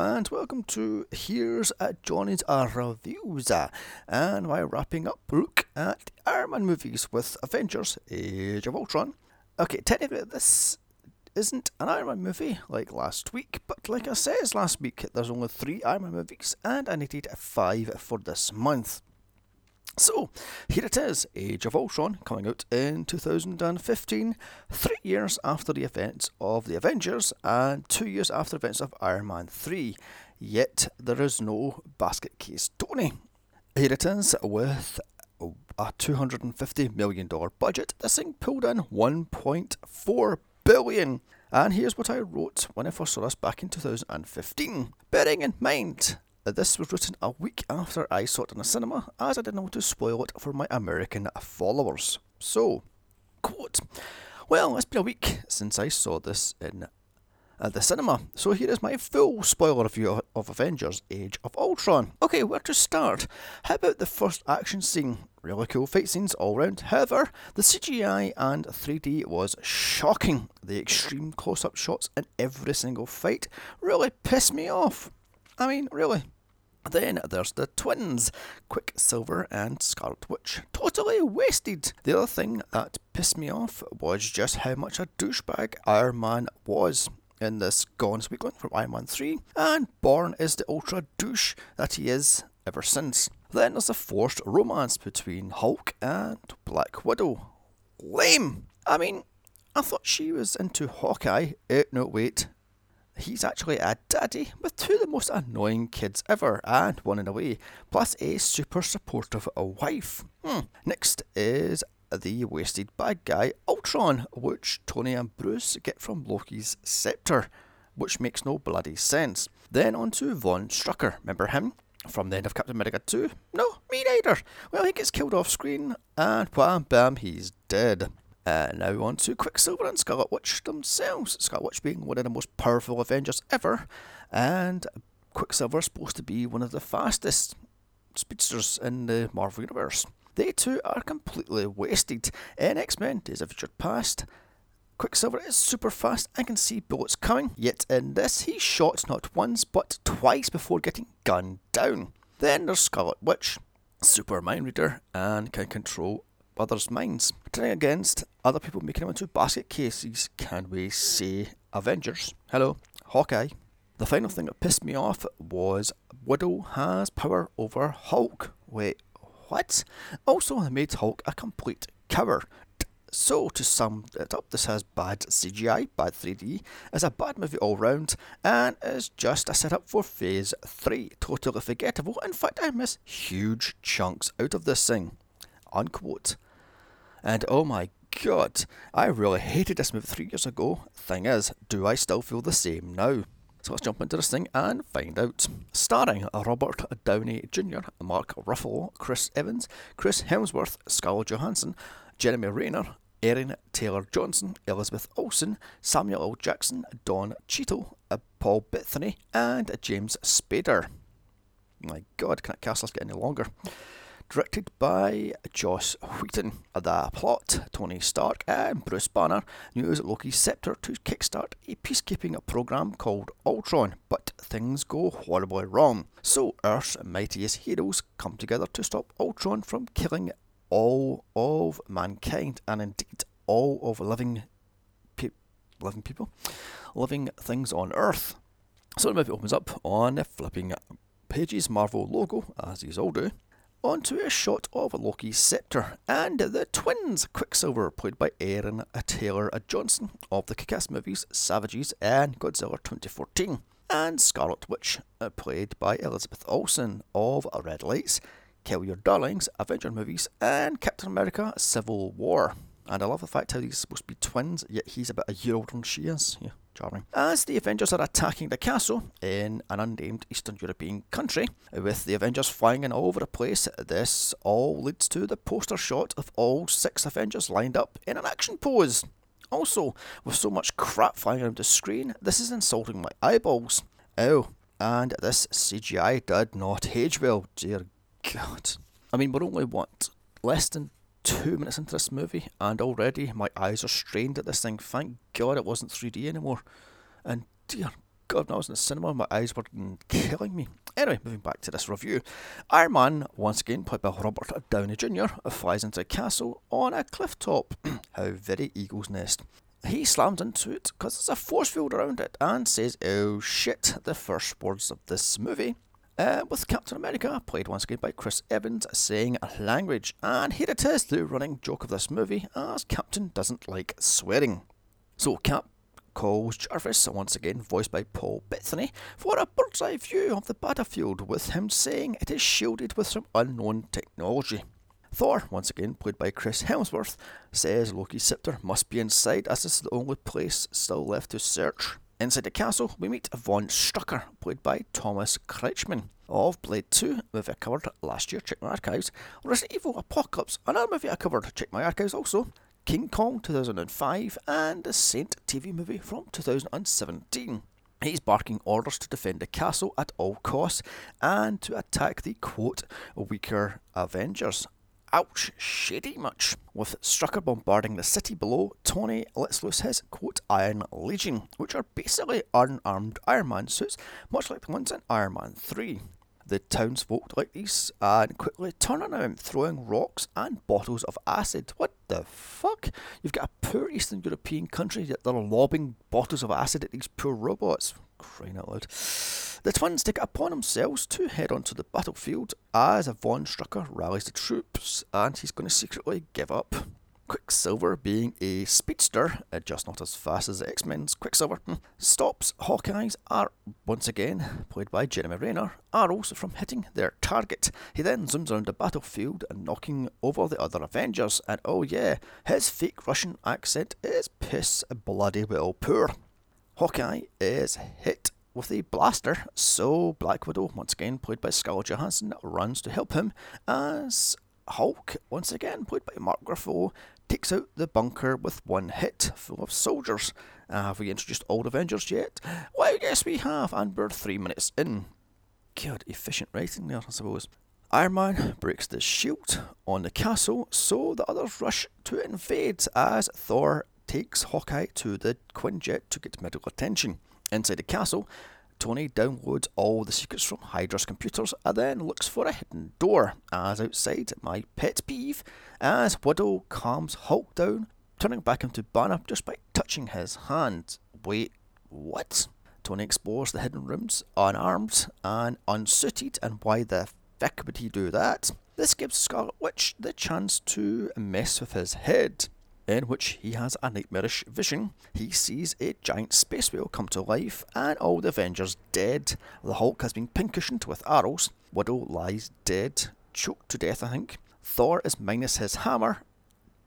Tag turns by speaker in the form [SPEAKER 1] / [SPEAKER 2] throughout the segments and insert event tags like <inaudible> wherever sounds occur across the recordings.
[SPEAKER 1] And welcome to Here's a Johnny's Reviews. And we're wrapping up look at Iron Man movies with Avengers Age of Ultron. Okay, technically this isn't an Iron Man movie like last week, but like I said last week, there's only three Iron Man movies and I needed five for this month. So, here it is Age of Ultron, coming out in 2015, three years after the events of The Avengers and two years after events of Iron Man 3. Yet, there is no basket case Tony. Here it is with a $250 million budget. This thing pulled in 1.4 billion. And here's what I wrote when I first saw this back in 2015. Bearing in mind this was written a week after I saw it in the cinema, as I didn't want to spoil it for my American followers. So, quote, Well, it's been a week since I saw this in uh, the cinema, so here is my full spoiler review of Avengers Age of Ultron. Okay, where to start? How about the first action scene? Really cool fight scenes all round. However, the CGI and 3D was shocking. The extreme close up shots in every single fight really pissed me off. I mean, really. Then there's the twins, Quicksilver and Scarlet Witch. Totally wasted. The other thing that pissed me off was just how much a douchebag Iron Man was in this Gaunt's Weakling from Iron Man 3, and Born is the ultra douche that he is ever since. Then there's a forced romance between Hulk and Black Widow. Lame! I mean, I thought she was into Hawkeye. Eh, no, wait, He's actually a daddy with two of the most annoying kids ever and one in a way, plus a super supportive wife. Hmm. Next is the wasted bad guy Ultron, which Tony and Bruce get from Loki's scepter, which makes no bloody sense. Then on to Von Strucker, remember him? From the end of Captain America 2? No, me neither. Well, he gets killed off screen, and wham bam, he's dead. Uh, now on to Quicksilver and Scarlet Witch themselves. Scarlet Witch being one of the most powerful Avengers ever, and Quicksilver supposed to be one of the fastest speedsters in the Marvel Universe. They too are completely wasted. In X Men Days of Future Past, Quicksilver is super fast and can see bullets coming, yet in this he shot not once but twice before getting gunned down. Then there's Scarlet Witch, super mind reader, and can control others' minds. Turning against other people making them into basket cases, can we say Avengers? Hello, Hawkeye. The final thing that pissed me off was Widow has power over Hulk. Wait, what? Also, they made Hulk a complete coward. So, to sum it up, this has bad CGI, bad 3D, is a bad movie all round, and is just a setup for Phase 3. Totally forgettable. In fact, I miss huge chunks out of this thing. Unquote. And oh my god, I really hated this movie three years ago. Thing is, do I still feel the same now? So let's jump into this thing and find out. Starring Robert Downey Jr., Mark Ruffalo, Chris Evans, Chris Hemsworth, Scarlett Johansson, Jeremy Renner, Aaron Taylor Johnson, Elizabeth Olsen, Samuel L. Jackson, Don Cheadle, uh, Paul Bettany, and James Spader. My god, can't cast this get any longer directed by Joss Whedon. The plot Tony Stark and Bruce Banner use Loki's scepter to kickstart a peacekeeping program called Ultron, but things go horribly wrong. So Earth's mightiest heroes come together to stop Ultron from killing all of mankind and indeed all of living, pe- living people, living things on Earth. So the movie opens up on the flipping pages Marvel logo, as these all do, onto a shot of Loki's scepter and the twins Quicksilver, played by Aaron Taylor Johnson of the Kick-Ass movies Savages and Godzilla 2014, and Scarlet Witch, uh, played by Elizabeth Olsen of Red Lights, Kill Your Darlings, Avenger movies, and Captain America: Civil War. And I love the fact how he's supposed to be twins, yet he's about a year older than she is. Yeah, charming. As the Avengers are attacking the castle in an unnamed Eastern European country, with the Avengers flying in all over the place, this all leads to the poster shot of all six Avengers lined up in an action pose. Also, with so much crap flying around the screen, this is insulting my eyeballs. Oh, and this CGI did not age well, dear God. I mean, we're only, what, less than two minutes into this movie, and already my eyes are strained at this thing. Thank God it wasn't 3D anymore. And dear God, when I was in the cinema, my eyes were killing me. Anyway, moving back to this review. Iron Man, once again played by Robert Downey Jr., flies into a castle on a cliff top. <clears throat> How very eagle's nest. He slams into it because there's a force field around it and says, oh shit, the first words of this movie. Uh, with Captain America, played once again by Chris Evans, saying language. And here it is, the running joke of this movie, as Captain doesn't like swearing. So Cap calls Jarvis, once again voiced by Paul Bettany, for a bird's eye view of the battlefield, with him saying it is shielded with some unknown technology. Thor, once again played by Chris Hemsworth, says Loki's scepter must be inside as this is the only place still left to search. Inside the castle, we meet Von Strucker, played by Thomas Kretschmann. Of Blade 2, movie I covered last year, check my archives. Resident Evil Apocalypse, another movie I covered, check my archives also. King Kong 2005, and the Saint TV movie from 2017. He's barking orders to defend the castle at all costs and to attack the quote weaker Avengers. Ouch, shady much. With Strucker bombarding the city below, Tony lets loose his quote Iron Legion, which are basically unarmed Iron Man suits, much like the ones in Iron Man 3 the townsfolk like these and quickly turn on him, throwing rocks and bottles of acid. What the fuck? You've got a poor Eastern European country that they're lobbing bottles of acid at these poor robots. Crying out loud. The twins take it upon themselves to head onto the battlefield as Von Strucker rallies the troops and he's going to secretly give up. Quicksilver, being a speedster, uh, just not as fast as X Men's Quicksilver, hmm, stops Hawkeye's are once again, played by Jeremy Renner, arrows from hitting their target. He then zooms around the battlefield and knocking over the other Avengers, and oh yeah, his fake Russian accent is piss bloody well poor. Hawkeye is hit with a blaster, so Black Widow, once again played by Scarlett Johansson, runs to help him as Hulk, once again played by Mark Ruffalo, takes out the bunker with one hit, full of soldiers. Uh, have we introduced all Avengers yet? Well, yes, we have, and we're three minutes in. God, efficient writing there, I suppose. Iron Man breaks the shield on the castle, so the others rush to invade as Thor takes Hawkeye to the Quinjet to get medical attention. Inside the castle, Tony downloads all the secrets from Hydra's computers and then looks for a hidden door. As outside, my pet peeve, as Widow calms Hulk down, turning back into Banner just by touching his hand. Wait, what? Tony explores the hidden rooms, unarmed and unsuited, and why the fuck would he do that? This gives Scarlet Witch the chance to mess with his head in which he has a nightmarish vision. He sees a giant space whale come to life and all the Avengers dead. The Hulk has been pincushioned with arrows. Widow lies dead, choked to death, I think. Thor is minus his hammer,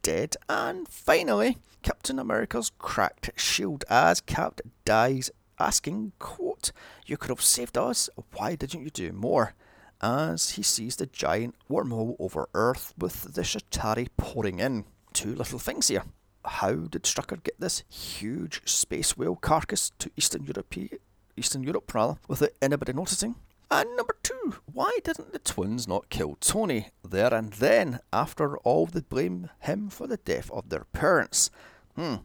[SPEAKER 1] dead. And finally, Captain America's cracked shield as Cap dies, asking, quote, You could have saved us, why didn't you do more? As he sees the giant wormhole over Earth with the Chitauri pouring in two little things here. How did Strucker get this huge space whale carcass to Eastern Europe, Eastern Europe rather, without anybody noticing? And number two, why didn't the twins not kill Tony there and then after all they blame him for the death of their parents? Hmm.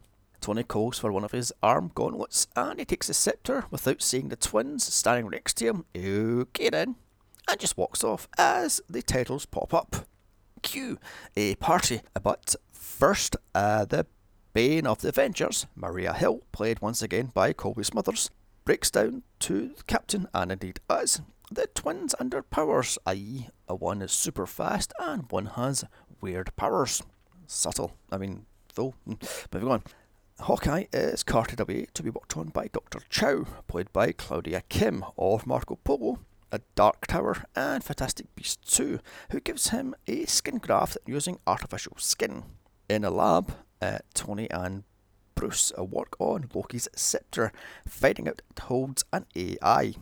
[SPEAKER 1] Tony calls for one of his arm gauntlets and he takes the scepter without seeing the twins standing next to him. Okay then. And just walks off as the titles pop up. Cue a party, but First, uh, the Bane of the Avengers, Maria Hill, played once again by Cobie Smulders, breaks down to the Captain and indeed us. The twins under powers, i.e., one is super fast and one has weird powers. Subtle. I mean, though. <laughs> Moving on. Hawkeye is carted away to be worked on by Dr. Chow, played by Claudia Kim of Marco Polo, A Dark Tower, and Fantastic Beasts 2, who gives him a skin graft using artificial skin. In a lab, uh, Tony and Bruce work on Loki's scepter, finding out it holds an AI.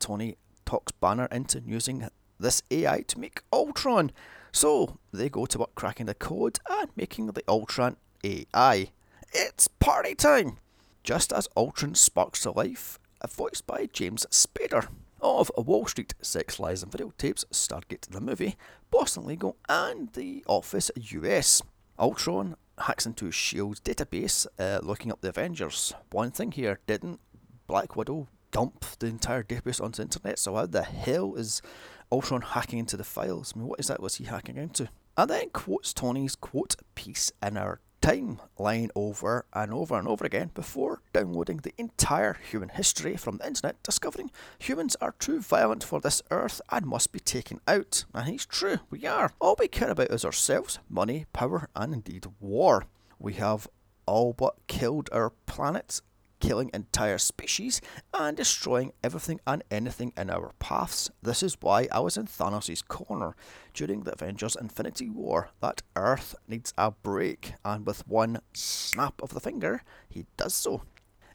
[SPEAKER 1] Tony talks Banner into using this AI to make Ultron, so they go to work cracking the code and making the Ultron AI. It's party time! Just as Ultron sparks to life, voiced by James Spader of Wall Street, Sex, Lies and Videotapes, Stargate the Movie, Boston Legal, and The Office US. Ultron hacks into S.H.I.E.L.D's database uh, looking up the Avengers. One thing here, didn't Black Widow dump the entire database onto the internet. So how the hell is Ultron hacking into the files? I mean, what is that was he hacking into? And then quotes Tony's quote piece in our timeline over and over and over again before downloading the entire human history from the internet, discovering humans are too violent for this earth and must be taken out. And he's true, we are. All we care about is ourselves, money, power, and indeed war. We have all but killed our planet killing entire species and destroying everything and anything in our paths. This is why I was in Thanos' corner during the Avengers Infinity War. That Earth needs a break, and with one snap of the finger, he does so.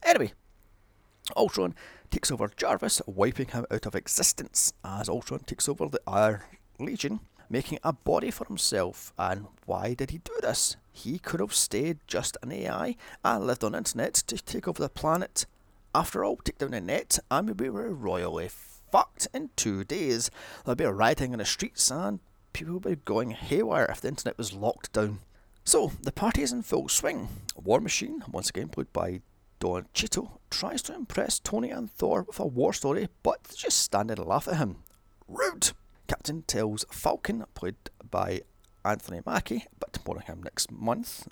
[SPEAKER 1] Anyway, Ultron takes over Jarvis, wiping him out of existence as Ultron takes over the Iron Legion making a body for himself. And why did he do this? He could have stayed just an AI and lived on internet to take over the planet. After all, take down the net and we were royally fucked in two days. There'll be a rioting in the streets and people will be going haywire if the internet was locked down. So, the party is in full swing. War Machine, once again played by Don Cheadle, tries to impress Tony and Thor with a war story, but they just stand and laugh at him. Rude! Captain tells Falcon, played by Anthony Mackie, but more on him next month.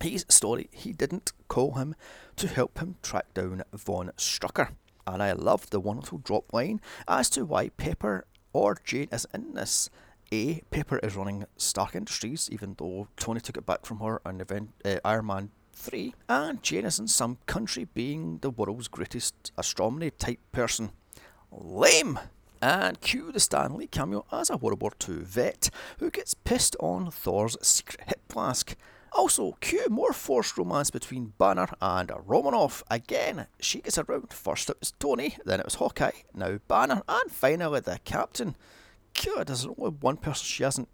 [SPEAKER 1] His story, he didn't call him to help him track down Von Strucker. And I love the wonderful drop line as to why Pepper or Jane is in this. A. Pepper is running Stark Industries, even though Tony took it back from her in event, uh, Iron Man 3. And Jane is in some country being the world's greatest astronomy type person. Lame! And cue the Stan Lee cameo as a World War II vet who gets pissed on Thor's secret hip flask. Also, cue more forced romance between Banner and Romanoff. Again, she gets around. First it was Tony, then it was Hawkeye, now Banner, and finally the Captain. God, there's only one person she hasn't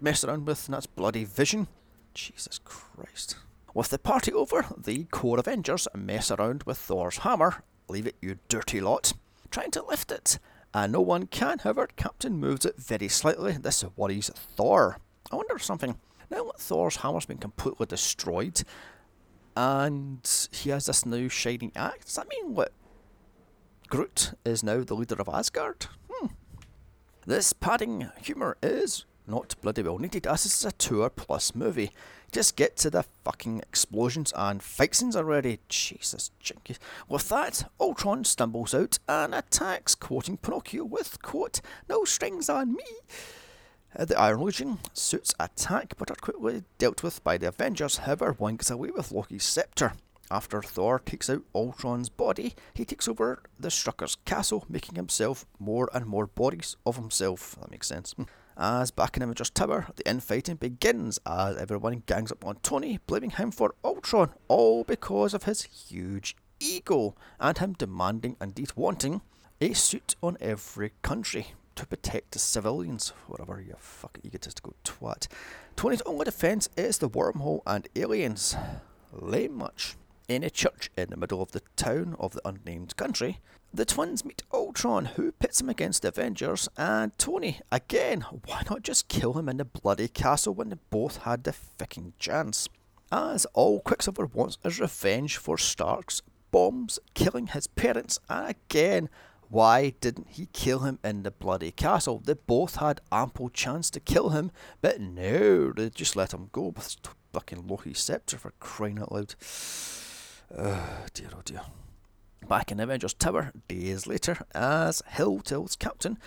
[SPEAKER 1] messed around with, and that's bloody Vision. Jesus Christ. With the party over, the core Avengers mess around with Thor's hammer. Leave it, you dirty lot. Trying to lift it and no one can. However, Captain moves it very slightly. This worries Thor. I wonder something. Now Thor's hammer's been completely destroyed, and he has this new shining axe, does that mean what? Groot is now the leader of Asgard? Hmm. This padding humour is not bloody well needed as this is a tour plus movie. Just get to the fucking explosions and fixings already. Jesus, jinky. With that, Ultron stumbles out and attacks, quoting Pinocchio with, quote, no strings on me. Uh, the Iron Legion suits attack but are quickly dealt with by the Avengers, however, one gets away with Loki's scepter. After Thor takes out Ultron's body, he takes over the Strucker's castle, making himself more and more bodies of himself. That makes sense. As back in Avengers Tower, the infighting begins as everyone gangs up on Tony, blaming him for Ultron, all because of his huge ego and him demanding, indeed wanting, a suit on every country to protect the civilians. Whatever, you fucking egotistical twat. Tony's only defence is the wormhole and aliens. Lame much. In a church in the middle of the town of the unnamed country, the twins meet Ultron, who pits him against the Avengers, and Tony. Again, why not just kill him in the bloody castle when they both had the fucking chance? As all Quicksilver wants is revenge for Stark's bombs, killing his parents, and again, why didn't he kill him in the bloody castle? They both had ample chance to kill him, but no, they just let him go with fucking Loki's scepter for crying out loud. <sighs> Oh, dear, oh dear. Back in Avengers Tower, days later, as Hill tells Captain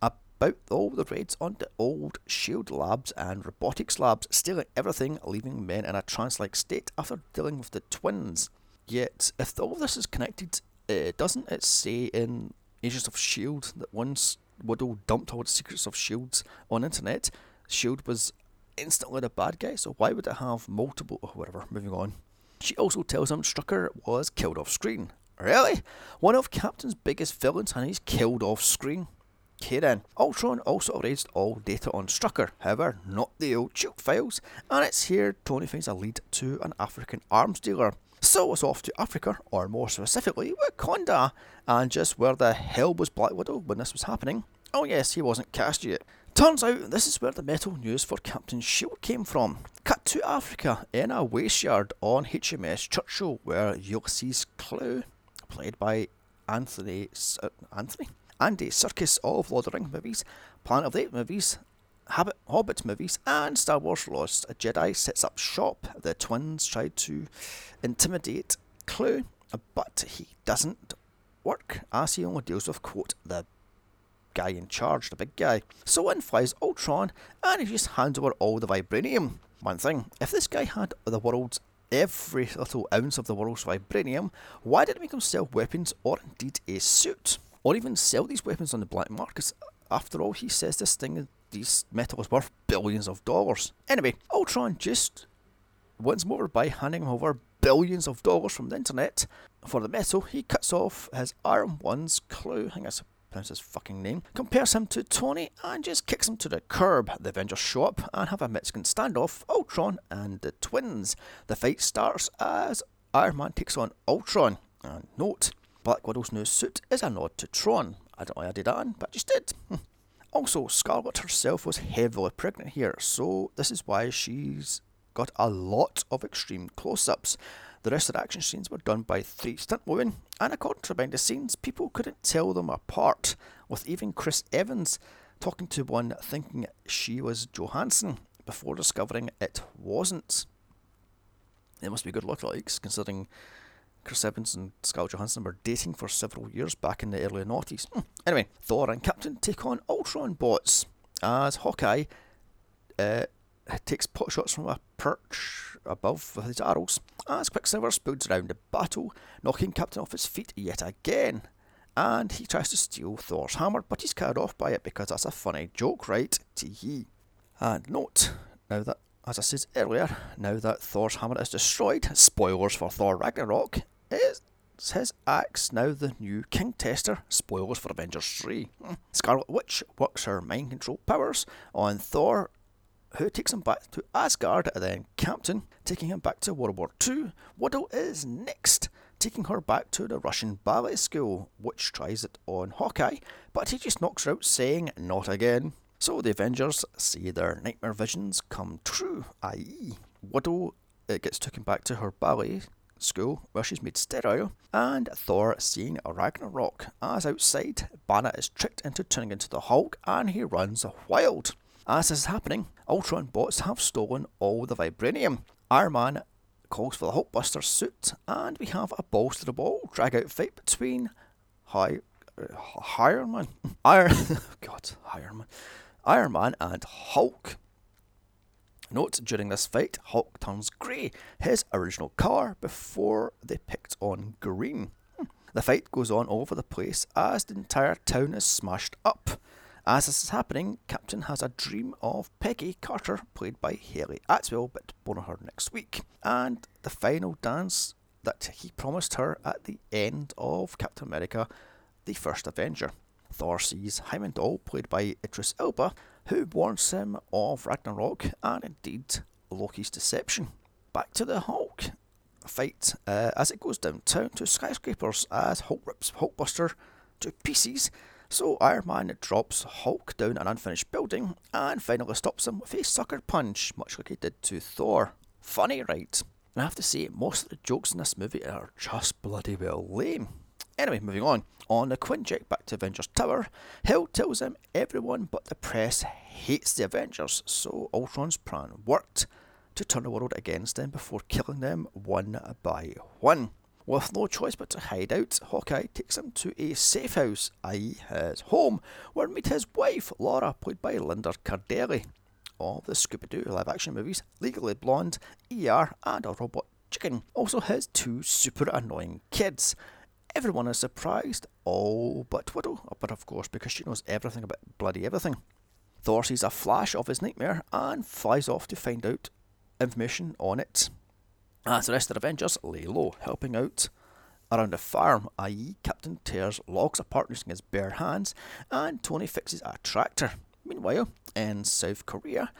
[SPEAKER 1] about all the raids on the old SHIELD labs and robotics labs, stealing everything, leaving men in a trance like state after dealing with the twins. Yet, if all this is connected, uh, doesn't it say in Agents of SHIELD that once Widow dumped all the secrets of SHIELDs on internet, SHIELD was instantly the bad guy, so why would it have multiple. Oh, whatever, moving on. She also tells him Strucker was killed off screen, Really? One of Captain's biggest villains and he's killed off screen. Then, Ultron also erased all data on Strucker, however, not the old Shield files, and it's here Tony finds a lead to an African arms dealer. So it's off to Africa, or more specifically, Wakanda. And just where the hell was Black Widow when this was happening? Oh yes, he wasn't cast yet. Turns out this is where the metal news for Captain Shield came from. Cut to Africa in a waste yard on HMS Churchill, where Ulysses Klaue played by Anthony uh, Anthony Andy Serkis of Lord of the Rings movies, Planet of the Apes movies, Hobbit, Hobbit movies, and Star Wars Lost A Jedi sets up shop. The twins try to intimidate Clue, but he doesn't work as he only deals with quote the guy in charge, the big guy. So in flies Ultron, and he just hands over all the vibranium. One thing, if this guy had the world's every little ounce of the world's vibranium, why didn't him sell weapons or indeed a suit? Or even sell these weapons on the black market? After all, he says this thing, these metal is worth billions of dollars. Anyway, Ultron just wins over by handing over billions of dollars from the internet. For the metal, he cuts off his Iron One's clue. Think that's pronounce his fucking name, compares him to Tony and just kicks him to the curb. The Avengers show up and have a Mexican standoff, Ultron and the twins. The fight starts as Iron Man takes on Ultron. And note, Black Widow's new suit is a nod to Tron. I don't know why I did that on, but I just did. <laughs> Also, Scarlet herself was heavily pregnant here, so this is why she's got a lot of extreme close ups. The rest of the action scenes were done by three stunt women, and according to behind the scenes, people couldn't tell them apart, with even Chris Evans talking to one thinking she was Johansson before discovering it wasn't. It must be good luck, likes, considering Chris Evans and Scarlett Johansson were dating for several years back in the early noughties. Hmm. Anyway, Thor and Captain take on Ultron bots as Hawkeye uh, takes pot shots from a perch above with his arrows as Quicksilver spoods around the battle, knocking Captain off his feet yet again. And he tries to steal Thor's hammer, but he's carried off by it because that's a funny joke, right? Tee And note, now that, as I said earlier, now that Thor's hammer is destroyed, spoilers for Thor Ragnarok, is his axe now the new King Tester? Spoilers for Avengers 3. Hmm. Scarlet Witch works her mind control powers on Thor who takes him back to Asgard, and then Captain taking him back to World War II. Widow is next, taking her back to the Russian ballet school, which tries it on Hawkeye, but he just knocks her out, saying, Not again. So the Avengers see their nightmare visions come true, i.e., Widow uh, gets taken back to her ballet school where she's made sterile, and Thor seeing a Ragnarok as outside Banner is tricked into turning into the Hulk and he runs wild. As this is happening, Ultron bots have stolen all the vibranium. Iron Man calls for the Hulkbuster suit, and we have a balls to the ball drag out fight between High uh, Iron Man, <laughs> Iron <laughs> God, Iron Man, Iron Man and Hulk. Note during this fight, Hulk turns grey, his original colour, before they picked on green. Hmm. The fight goes on all over the place as the entire town is smashed up. As this is happening, Captain has a dream of Peggy Carter, played by Hayley Atwell, but born on her next week, and the final dance that he promised her at the end of Captain America, the first Avenger. Thor sees Heimdall, played by Idris Elba, who warns him of Ragnarok and indeed Loki's deception. Back to the Hulk fight uh, as it goes downtown to skyscrapers as Hulk rips Hulkbuster to pieces so Iron Man drops Hulk down an unfinished building and finally stops him with a sucker punch, much like he did to Thor. Funny, right? And I have to say, most of the jokes in this movie are just bloody well lame. Anyway, moving on. On the Quinjet back to Avengers Tower, Hill tells him everyone but the press hates the Avengers, so Ultron's plan worked to turn the world against them before killing them one by one. With no choice but to hide out, Hawkeye takes him to a safe house, i.e., his home, where we meet his wife, Laura, played by Linda Cardellini, of the Scooby Doo live action movies Legally Blonde, ER, and A Robot Chicken. Also, his two super annoying kids. Everyone is surprised, all but Widow, but of course, because she knows everything about bloody everything. Thor sees a flash of his nightmare and flies off to find out information on it. As the rest of the Avengers lay low, helping out around the farm, i.e., Captain tears logs apart using his bare hands, and Tony fixes a tractor. Meanwhile, in South Korea,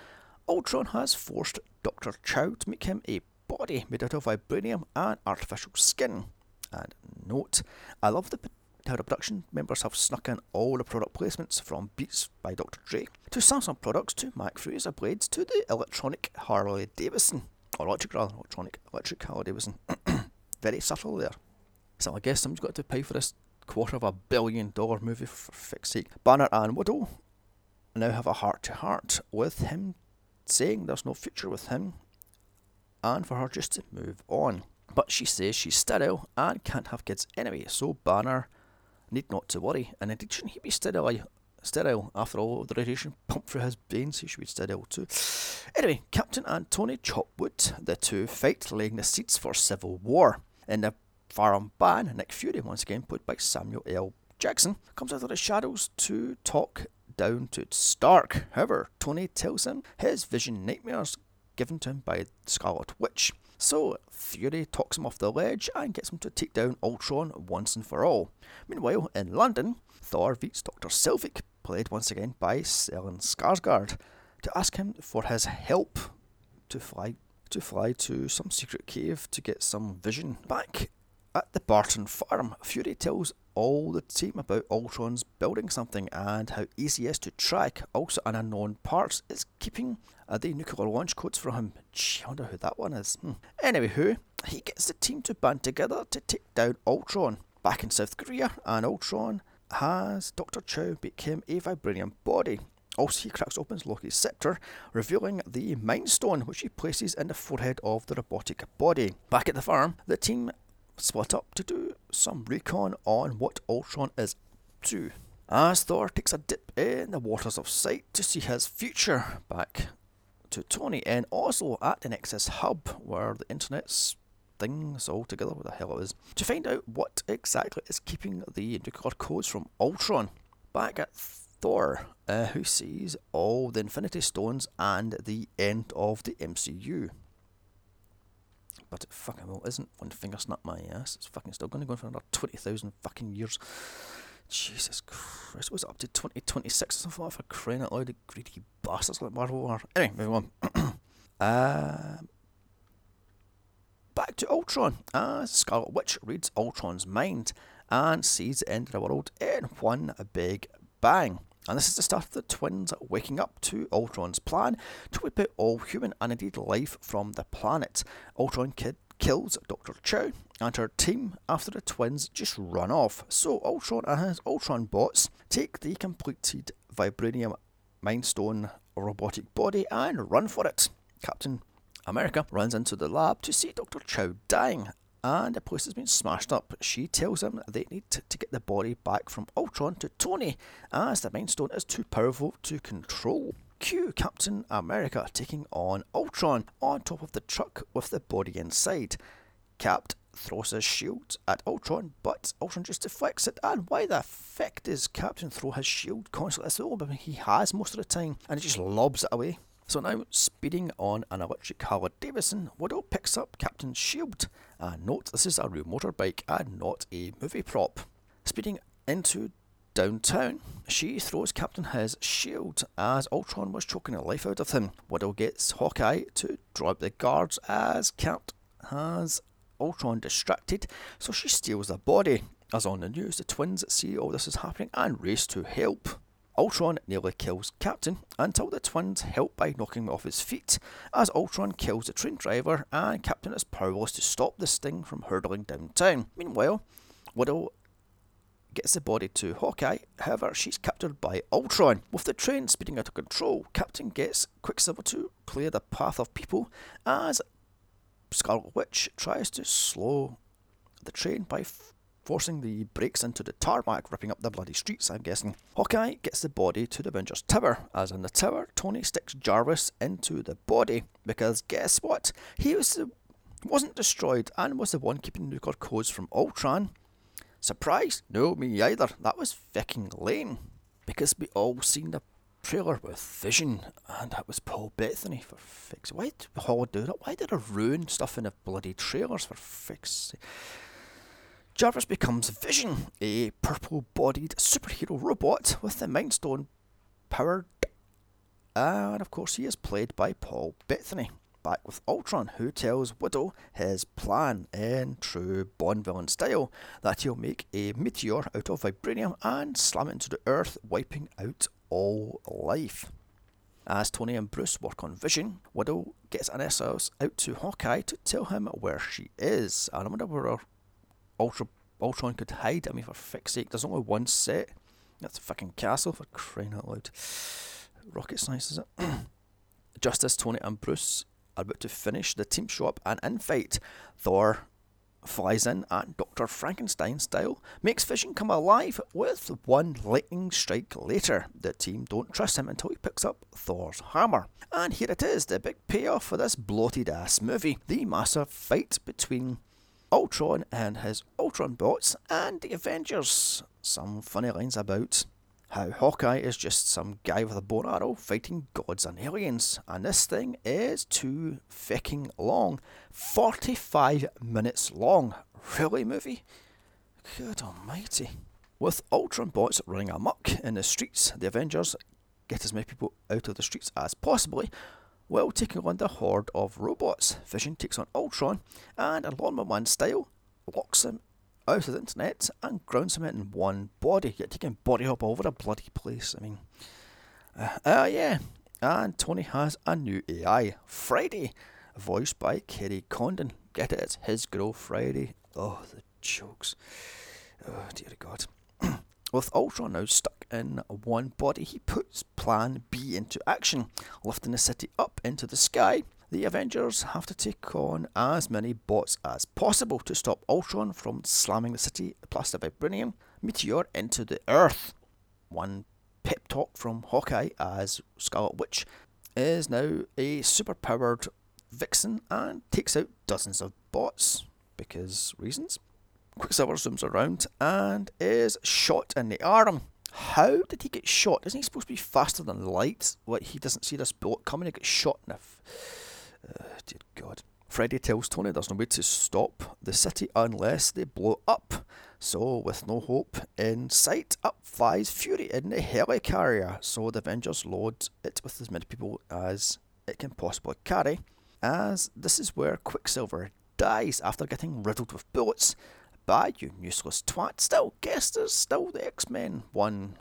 [SPEAKER 1] Ultron has forced Dr. Chow to make him a body made out of vibranium and artificial skin. And note, I love the how the production members have snuck in all the product placements from Beats by Dr. Dre to Samsung products to Mac Freezer blades to the electronic Harley Davidson electric rather electronic, electric Harley Davidson. <clears throat> Very subtle there. So I guess someone's got to pay for this quarter of a billion dollar movie for fix's sake. Banner and Widow now have a heart to heart with him saying there's no future with him and for her just to move on. But she says she's sterile and can't have kids anyway, so Banner need not to worry. And indeed, shouldn't he be sterile? Sterile after all the radiation pumped through his veins, he should be sterile too. Anyway, Captain and Tony Chopwood, the two fight, laying the seeds for civil war. In the firearm ban, Nick Fury, once again played by Samuel L. Jackson, comes out of the shadows to talk down to Stark. However, Tony tells him his vision nightmares given to him by Scarlet Witch. So Fury talks him off the ledge and gets him to take down Ultron once and for all. Meanwhile, in London, Thor meets Dr. Selvig, played once again by Stellan Skarsgård, to ask him for his help to fly to fly to some secret cave to get some vision back at the Barton farm, Fury tells all the team about Ultron's building something and how easy it is to track. Also, an unknown part is keeping uh, the nuclear launch codes for him. Gee, I wonder who that one is. Hmm. Anyway, who? He gets the team to band together to take down Ultron. Back in South Korea, and Ultron has Dr. Chow become a vibranium body. Also, he cracks open Loki's scepter, revealing the Mind Stone, which he places in the forehead of the robotic body. Back at the farm, the team split up to do some recon on what Ultron is up to. As Thor takes a dip in the waters of sight to see his future back to Tony and also at the Nexus Hub where the internet's things all together, what the hell it is, to find out what exactly is keeping the nuclear codes from Ultron. Back at Thor, uh, who sees all the Infinity Stones and the end of the MCU but it fucking well isn't. One finger snap my ass. It's fucking still going to go on for another 20,000 fucking years. Jesus Christ, was it up to 2026 or something that for crying out loud? The greedy bastards like Marvel are. Anyway, move on. <clears throat> uh, back to Ultron. Uh, Scarlet Witch reads Ultron's mind and sees the end of the world in one big bang. And this is the start of the twins waking up to Ultron's plan to wipe out all human and indeed life from the planet. Ultron Kid kills Dr. Chow and her team after the twins just run off. So Ultron and his Ultron bots take the completed vibranium mind stone robotic body and run for it. Captain America runs into the lab to see Dr. Chow dying and the place has been smashed up. She tells him they need to get the body back from Ultron to Tony, as the Mind Stone is too powerful to control. Cue Captain America taking on Ultron on top of the truck with the body inside. Cap throws his shield at Ultron, but Ultron just deflects it. And why the fuck does Captain throw his shield constantly? That's all he has most of the time, and he just lobs it away. So now, speeding on an electric Harley Davidson, Widow picks up Captain's shield. And note, this is a real motorbike and not a movie prop. Speeding into downtown, she throws Captain his shield as Ultron was choking the life out of him. Widow gets Hawkeye to out the guards as Cap has Ultron distracted, so she steals the body. As on the news, the twins see all this is happening and race to help. Ultron nearly kills Captain until the twins help by knocking him off his feet, as Ultron kills the train driver and Captain is powerless to stop the sting from hurtling downtown. Meanwhile, Widow gets the body to Hawkeye, however, she's captured by Ultron. With the train speeding out of control, Captain gets Quicksilver to clear the path of people as Scarlet Witch tries to slow the train by forcing the brakes into the tarmac, ripping up the bloody streets, I'm guessing. Hawkeye gets the body to the Avengers Tower. As in the tower, Tony sticks Jarvis into the body, because guess what? He was the, wasn't destroyed and was the one keeping nuclear codes from Ultron. Surprise? No, me either. That was fucking lame. Because we all seen the trailer with Vision, and that was Paul Bettany for fix. Why did Hollywood do that? Why did I ruin stuff in the bloody trailers for fix? Jarvis becomes Vision, a purple bodied superhero robot with the Mind Stone powered. And of course, he is played by Paul Bettany. Back with Ultron, who tells Widow his plan in true Bond villain style that he'll make a meteor out of vibranium and slam it into the earth, wiping out all life. As Tony and Bruce work on Vision, Widow gets an SOS out to Hawkeye to tell him where she is. And I wonder where Ultra Ultron could hide. I mean, for fuck's sake, there's only one set. That's a fucking castle for crying out loud. Rocket science, is it? <clears throat> Just as Tony and Bruce are about to finish, the team show up and in fight. Thor flies in and Dr. Frankenstein style makes Vision come alive with one lightning strike later. The team don't trust him until he picks up Thor's hammer. And here it is, the big payoff for this bloated ass movie. The massive fight between Ultron and his Ultron bots and the Avengers. Some funny lines about how Hawkeye is just some guy with a bow and arrow fighting gods and aliens. And this thing is too fucking long. 45 minutes long. Really, movie? Good almighty. With Ultron bots running amok in the streets, the Avengers get as many people out of the streets as possibly while taking on the horde of robots. Vision takes on Ultron and, a Lawnmower Man style, locks him out of the internet and grounds him in one body. Yet he can body hop all over a bloody place. I mean, uh, uh, yeah. And Tony has a new AI, Friday, voiced by Kerry Condon. Get it? It's his girl Friday. Oh, the jokes. Oh, dear God. With Ultron now stuck in one body, he puts Plan B into action, lifting the city up into the sky the Avengers have to take on as many bots as possible to stop Ultron from slamming the city plus the vibranium meteor into the Earth. One pep talk from Hawkeye as Scarlet Witch is now a superpowered vixen and takes out dozens of bots because reasons. Quicksilver zooms around and is shot in the arm. How did he get shot? Isn't he supposed to be faster than light? Like he doesn't see this bullet coming, he gets shot in the f- uh, dear God. Friday tells Tony there's no way to stop the city unless they blow up. So, with no hope in sight, up flies Fury in the helicarrier. So, the Avengers load it with as many people as it can possibly carry. As this is where Quicksilver dies after getting riddled with bullets by you useless twat. Still, guess there's still the X Men one.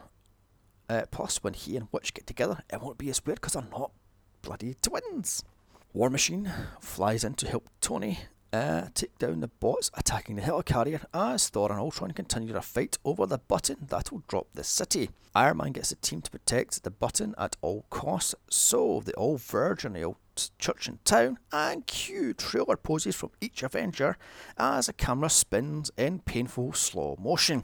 [SPEAKER 1] Uh, plus, when he and Witch get together, it won't be as weird because they're not bloody twins. War Machine flies in to help Tony uh, take down the bots attacking the helicarrier as Thor and Ultron continue their fight over the button that will drop the city. Iron Man gets the team to protect the button at all costs, so they all the old church in town and cue trailer poses from each Avenger as the camera spins in painful slow motion.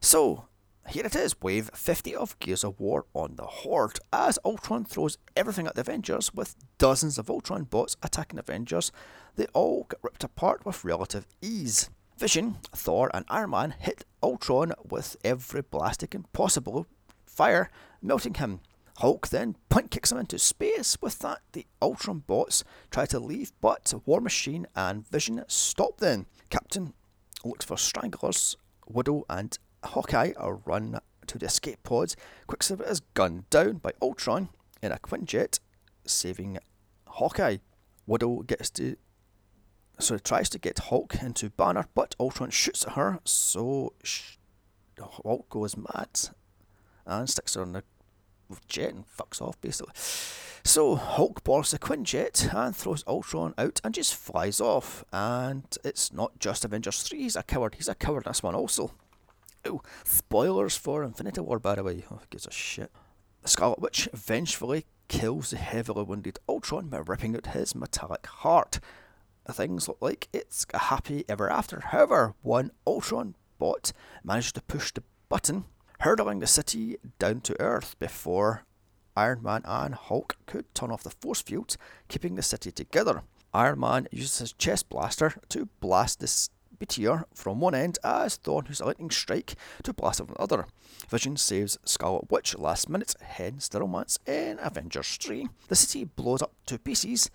[SPEAKER 1] So, here it is, wave 50 of Gears of War on the Horde, as Ultron throws everything at the Avengers with dozens of Ultron bots attacking Avengers. They all get ripped apart with relative ease. Vision, Thor, and Iron Man hit Ultron with every blast they can possibly fire, melting him. Hulk then point kicks him into space. With that, the Ultron bots try to leave, but War Machine and Vision stop them. Captain looks for stranglers, Widow and Hawkeye are run to the escape pods. Quicksilver is gunned down by Ultron in a Quinjet, saving Hawkeye. Widow gets to so tries to get Hulk into Banner, but Ultron shoots at her, so Hulk goes mad and sticks her on the jet and fucks off basically. So Hulk borrows the Quinjet and throws Ultron out and just flies off. And it's not just Avengers 3, he's a coward, he's a coward in this one also. Oh, spoilers for Infinity War, by the way. Oh, gives a shit. The Scarlet Witch eventually kills the heavily wounded Ultron by ripping out his metallic heart. Things look like it's a happy ever after. However, one Ultron bot managed to push the button, hurtling the city down to Earth before Iron Man and Hulk could turn off the force fields, keeping the city together. Iron Man uses his chest blaster to blast this meteor from one end as Thor uses a lightning strike to blast it from the other. Vision saves Scarlet Witch last minute, hence the romance in Avengers 3. The city blows up to pieces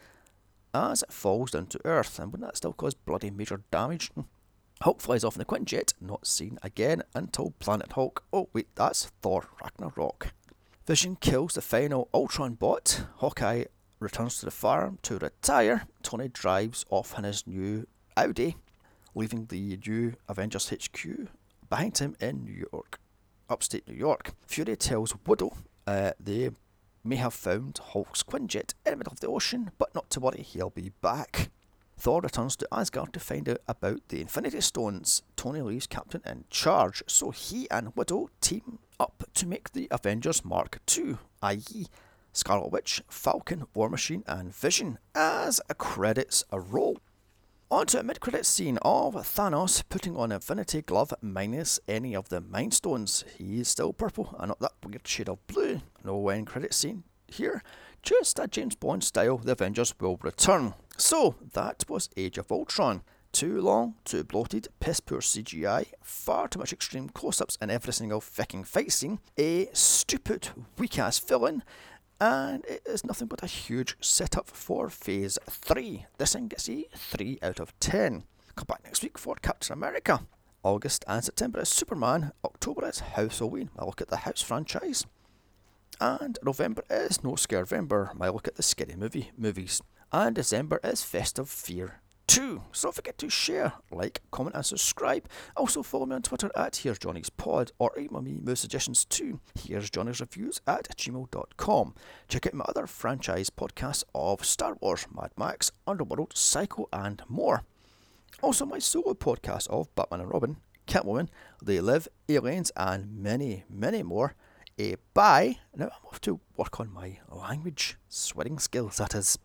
[SPEAKER 1] as it falls down to Earth, and wouldn't that still cause bloody major damage? Hulk flies off in the Quinjet, not seen again until Planet Hulk. Oh, wait, that's Thor Ragnarok. Vision kills the final Ultron bot. Hawkeye returns to the farm to retire. Tony drives off in his new Audi leaving the new Avengers HQ behind him in New York, upstate New York. Fury tells Widow uh, they may have found Hulk's Quinjet in the middle of the ocean, but not to worry, he'll be back. Thor returns to Asgard to find out about the Infinity Stones. Tony Lee's captain in charge, so he and Widow team up to make the Avengers Mark II, i.e., Scarlet Witch, Falcon, War Machine, and Vision, as credits roll. On to a mid credit scene of Thanos putting on Infinity Glove minus any of the Mind Stones. He's still purple and not that weird shade of blue. No end credit scene here. Just a James Bond style, the Avengers will return. So, that was Age of Ultron. Too long, too bloated, piss poor CGI, far too much extreme close ups in every single fucking fight scene, a stupid, weak ass villain, and it is nothing but a huge setup for Phase 3. This thing gets a 3 out of 10. Come back next week for Captain America. August and September is Superman, October is House Halloween. I look at the House franchise. And November is No Scare November. I look at the Scary Movie movies. And December is Festive Fear 2. So don't forget to share, like, comment, and subscribe. Also follow me on Twitter at Here's Johnny's Pod or email me movie suggestions to Here's Johnny's Reviews at gmail.com. Check out my other franchise podcasts of Star Wars, Mad Max, Underworld, Psycho, and more. Also, my solo podcast of Batman and Robin, Catwoman, They Live, Aliens, and many, many more. A bye. Now I'm off to work on my language swearing skills, that is.